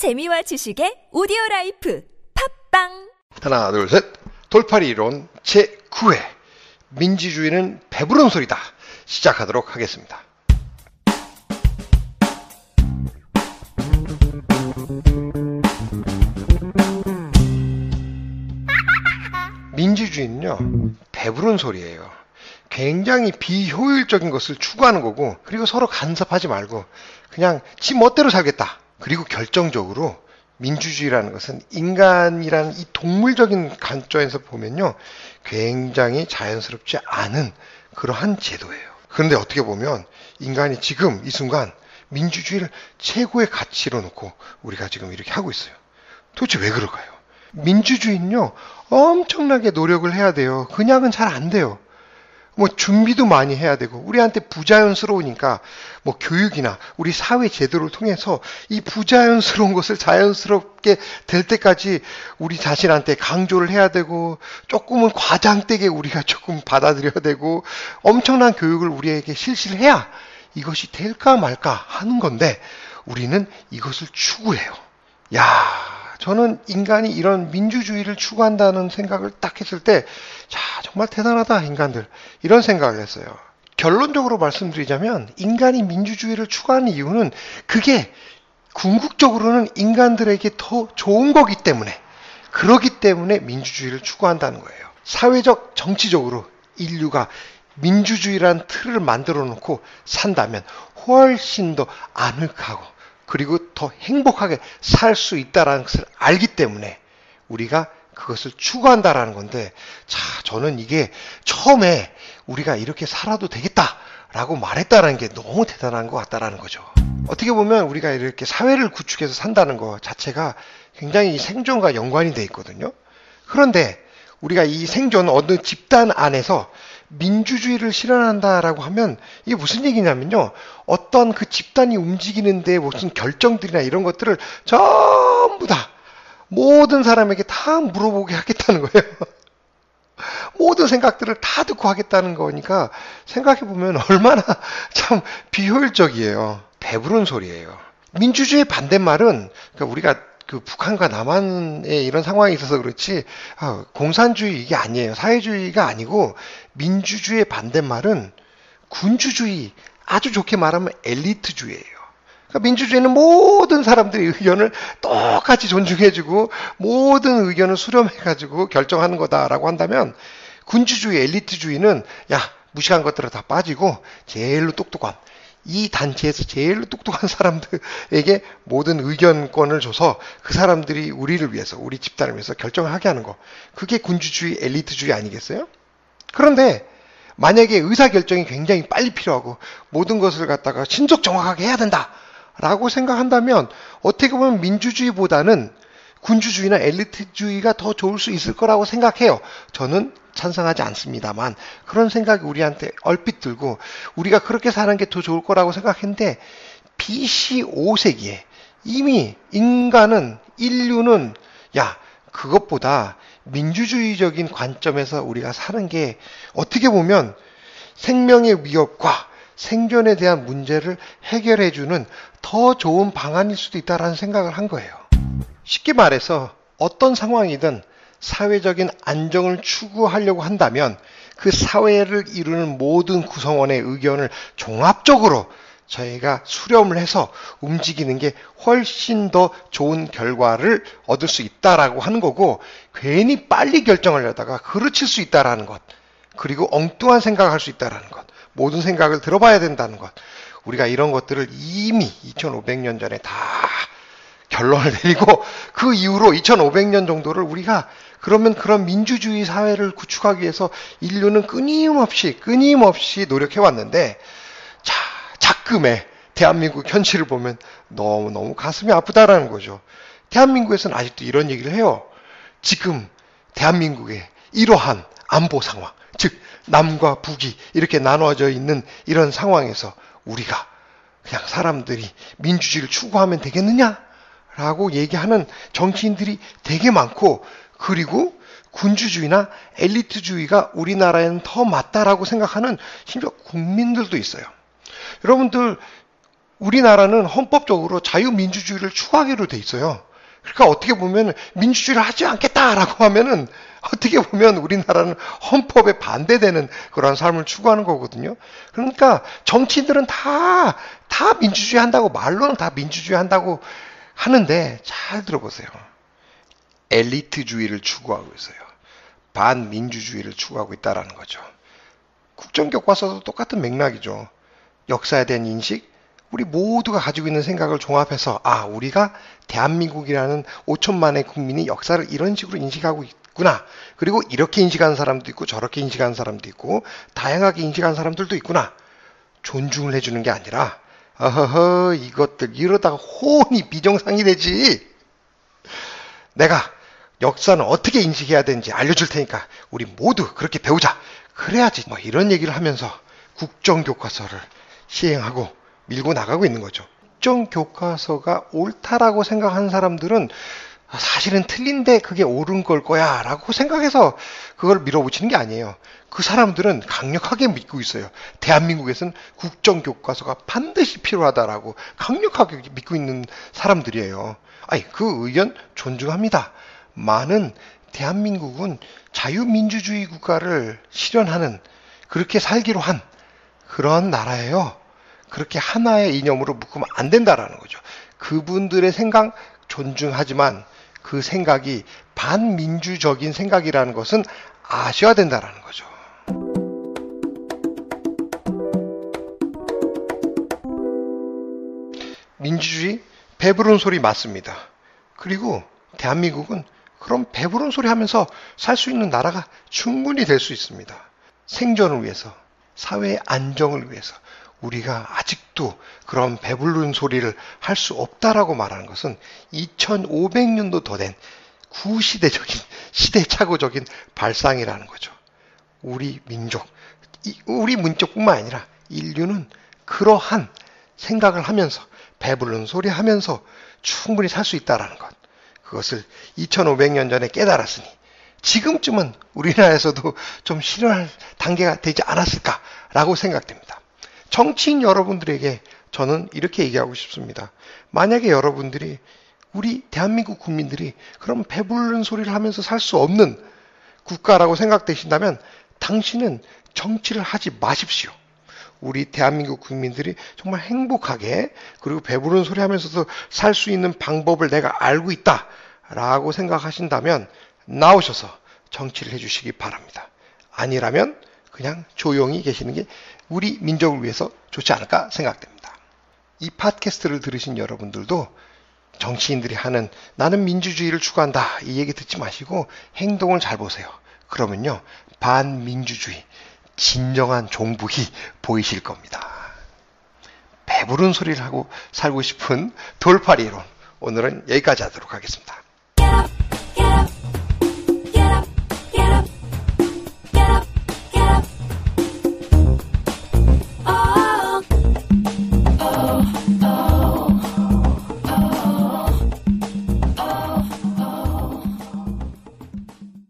재미와 지식의 오디오 life 팟빵 하나, 둘, 셋. 돌팔이 이론 제9회. 민주주의는 배부른 소리다. 시작하도록 하겠습니다. 민주주의는요, 배부른 소리예요. 굉장히 비효율적인 것을 추구하는 거고, 그리고 서로 간섭하지 말고, 그냥 지 멋대로 살겠다. 그리고 결정적으로 민주주의라는 것은 인간이라는 이 동물적인 관점에서 보면요, 굉장히 자연스럽지 않은 그러한 제도예요. 그런데 어떻게 보면 인간이 지금 이 순간 민주주의를 최고의 가치로 놓고 우리가 지금 이렇게 하고 있어요. 도대체 왜 그럴까요? 민주주의는요, 엄청나게 노력을 해야 돼요. 그냥은 잘 안 돼요. 뭐 준비도 많이 해야 되고 우리한테 부자연스러우니까 뭐 교육이나 우리 사회 제도를 통해서 이 부자연스러운 것을 자연스럽게 될 때까지 우리 자신한테 강조를 해야 되고 조금은 과장되게 우리가 조금 받아들여야 되고 엄청난 교육을 우리에게 실시를 해야 이것이 될까 말까 하는 건데 우리는 이것을 추구해요. 야, 저는 인간이 이런 민주주의를 추구한다는 생각을 딱 했을 때, 자, 정말 대단하다, 인간들. 이런 생각을 했어요. 결론적으로 말씀드리자면, 인간이 민주주의를 추구하는 이유는 그게 궁극적으로는 인간들에게 더 좋은 거기 때문에, 그러기 때문에 민주주의를 추구한다는 거예요. 사회적, 정치적으로 인류가 민주주의라는 틀을 만들어 놓고 산다면 훨씬 더 아늑하고 그리고 더 행복하게 살 수 있다라는 것을 알기 때문에 우리가 그것을 추구한다라는 건데, 자, 저는 이게 처음에 우리가 이렇게 살아도 되겠다라고 말했다라는 게 너무 대단한 것 같다라는 거죠. 어떻게 보면 우리가 이렇게 사회를 구축해서 산다는 것 자체가 굉장히 생존과 연관이 돼 있거든요. 그런데 우리가 이 생존 어느 집단 안에서 민주주의를 실현한다라고 하면 이게 무슨 얘기냐면요. 어떤 그 집단이 움직이는데 무슨 결정들이나 이런 것들을 전부 다 모든 사람에게 다 물어보게 하겠다는 거예요. 모든 생각들을 다 듣고 하겠다는 거니까 생각해 보면 얼마나 참 비효율적이에요. 배부른 소리예요. 민주주의 반대말은 그러니까 우리가 그 북한과 남한의 이런 상황이 있어서 그렇지 아, 공산주의 이게 아니에요. 사회주의가 아니고 민주주의의 반대말은 군주주의 아주 좋게 말하면 엘리트주의예요. 그러니까 민주주의는 모든 사람들의 의견을 똑같이 존중해주고 모든 의견을 수렴해가지고 결정하는 거다라고 한다면 군주주의, 엘리트주의는 야 무식한 것들은 다 빠지고 제일로 똑똑함, 이 단체에서 제일 똑똑한 사람들에게 모든 의견권을 줘서 그 사람들이 우리를 위해서, 우리 집단을 위해서 결정을 하게 하는 거. 그게 군주주의, 엘리트주의 아니겠어요? 그런데 만약에 의사결정이 굉장히 빨리 필요하고 모든 것을 갖다가 신속 정확하게 해야 된다. 라고 생각한다면 어떻게 보면 민주주의보다는 군주주의나 엘리트주의가 더 좋을 수 있을 거라고 생각해요. 저는 찬성하지 않습니다만 그런 생각이 우리한테 얼핏 들고 우리가 그렇게 사는 게 더 좋을 거라고 생각했는데 BC 5세기에 이미 인간은 인류는 야 그것보다 민주주의적인 관점에서 우리가 사는 게 어떻게 보면 생명의 위협과 생존에 대한 문제를 해결해주는 더 좋은 방안일 수도 있다라는 생각을 한 거예요. 쉽게 말해서 어떤 상황이든 사회적인 안정을 추구하려고 한다면 그 사회를 이루는 모든 구성원의 의견을 종합적으로 저희가 수렴을 해서 움직이는 게 훨씬 더 좋은 결과를 얻을 수 있다라고 하는 거고 괜히 빨리 결정하려다가 그르칠 수 있다라는 것 그리고 엉뚱한 생각을 할수 있다라는 것 모든 생각을 들어봐야 된다는 것 우리가 이런 것들을 이미 2500년 전에 다 결론을 내리고 그 이후로 2500년 정도를 우리가 그러면 그런 민주주의 사회를 구축하기 위해서 인류는 끊임없이 끊임없이 노력해 왔는데 자, 작금의 대한민국 현실을 보면 너무너무 가슴이 아프다라는 거죠. 대한민국에서는 아직도 이런 얘기를 해요. 지금 대한민국의 이러한 안보 상황, 즉 남과 북이 이렇게 나눠져 있는 이런 상황에서 우리가 그냥 사람들이 민주주의를 추구하면 되겠느냐? 라고 얘기하는 정치인들이 되게 많고 그리고 군주주의나 엘리트주의가 우리나라에는 더 맞다라고 생각하는 심지어 국민들도 있어요. 여러분들 우리나라는 헌법적으로 자유민주주의를 추구하기로 돼 있어요. 그러니까 어떻게 보면 민주주의를 하지 않겠다라고 하면은 어떻게 보면 우리나라는 헌법에 반대되는 그런 삶을 추구하는 거거든요. 그러니까 정치인들은 다, 다 민주주의 한다고, 말로는 다 민주주의 한다고 하는데 잘 들어보세요. 엘리트주의를 추구하고 있어요. 반민주주의를 추구하고 있다라는 거죠. 국정 교과서도 똑같은 맥락이죠. 역사에 대한 인식, 우리 모두가 가지고 있는 생각을 종합해서 아 우리가 대한민국이라는 5천만의 국민이 역사를 이런 식으로 인식하고 있구나. 그리고 이렇게 인식하는 사람도 있고 저렇게 인식하는 사람도 있고 다양하게 인식하는 사람들도 있구나. 존중을 해주는 게 아니라 어허허 이것들 이러다가 혼이 비정상이 되지. 내가 역사는 어떻게 인식해야 되는지 알려줄 테니까 우리 모두 그렇게 배우자. 그래야지 뭐 이런 얘기를 하면서 국정교과서를 시행하고 밀고 나가고 있는 거죠. 국정교과서가 옳다라고 생각하는 사람들은 사실은 틀린데 그게 옳은 걸 거야 라고 생각해서 그걸 밀어붙이는 게 아니에요. 그 사람들은 강력하게 믿고 있어요. 대한민국에서는 국정교과서가 반드시 필요하다라고 강력하게 믿고 있는 사람들이에요. 아니, 그 의견 존중합니다. 많은 대한민국은 자유민주주의 국가를 실현하는 그렇게 살기로 한 그런 나라예요. 그렇게 하나의 이념으로 묶으면 안 된다라는 거죠. 그분들의 생각 존중하지만 그 생각이 반민주적인 생각이라는 것은 아셔야 된다라는 거죠. 민주주의 배부른 소리 맞습니다. 그리고 대한민국은 그런 배부른 소리 하면서 살 수 있는 나라가 충분히 될 수 있습니다. 생존을 위해서, 사회의 안정을 위해서 우리가 아직도 그런 배부른 소리를 할 수 없다라고 말하는 것은 2500년도 더 된 구시대적인 시대착오적인 발상이라는 거죠. 우리 민족, 우리 민족뿐만 아니라 인류는 그러한 생각을 하면서 배부른 소리 하면서 충분히 살 수 있다라는 것. 그것을 2500년 전에 깨달았으니 지금쯤은 우리나라에서도 좀 실현할 단계가 되지 않았을까라고 생각됩니다. 정치인 여러분들에게 저는 이렇게 얘기하고 싶습니다. 만약에 여러분들이 우리 대한민국 국민들이 그런 배부른 소리를 하면서 살 수 없는 국가라고 생각되신다면 당신은 정치를 하지 마십시오. 우리 대한민국 국민들이 정말 행복하게 그리고 배부른 소리 하면서도 살 수 있는 방법을 내가 알고 있다 라고 생각하신다면 나오셔서 정치를 해주시기 바랍니다. 아니라면 그냥 조용히 계시는 게 우리 민족을 위해서 좋지 않을까 생각됩니다. 이 팟캐스트를 들으신 여러분들도 정치인들이 하는 나는 민주주의를 추구한다 이 얘기 듣지 마시고 행동을 잘 보세요. 그러면요 반민주주의 진정한 종북이 보이실 겁니다. 배부른 소리를 하고 살고 싶은 돌파리 이론 오늘은 여기까지 하도록 하겠습니다.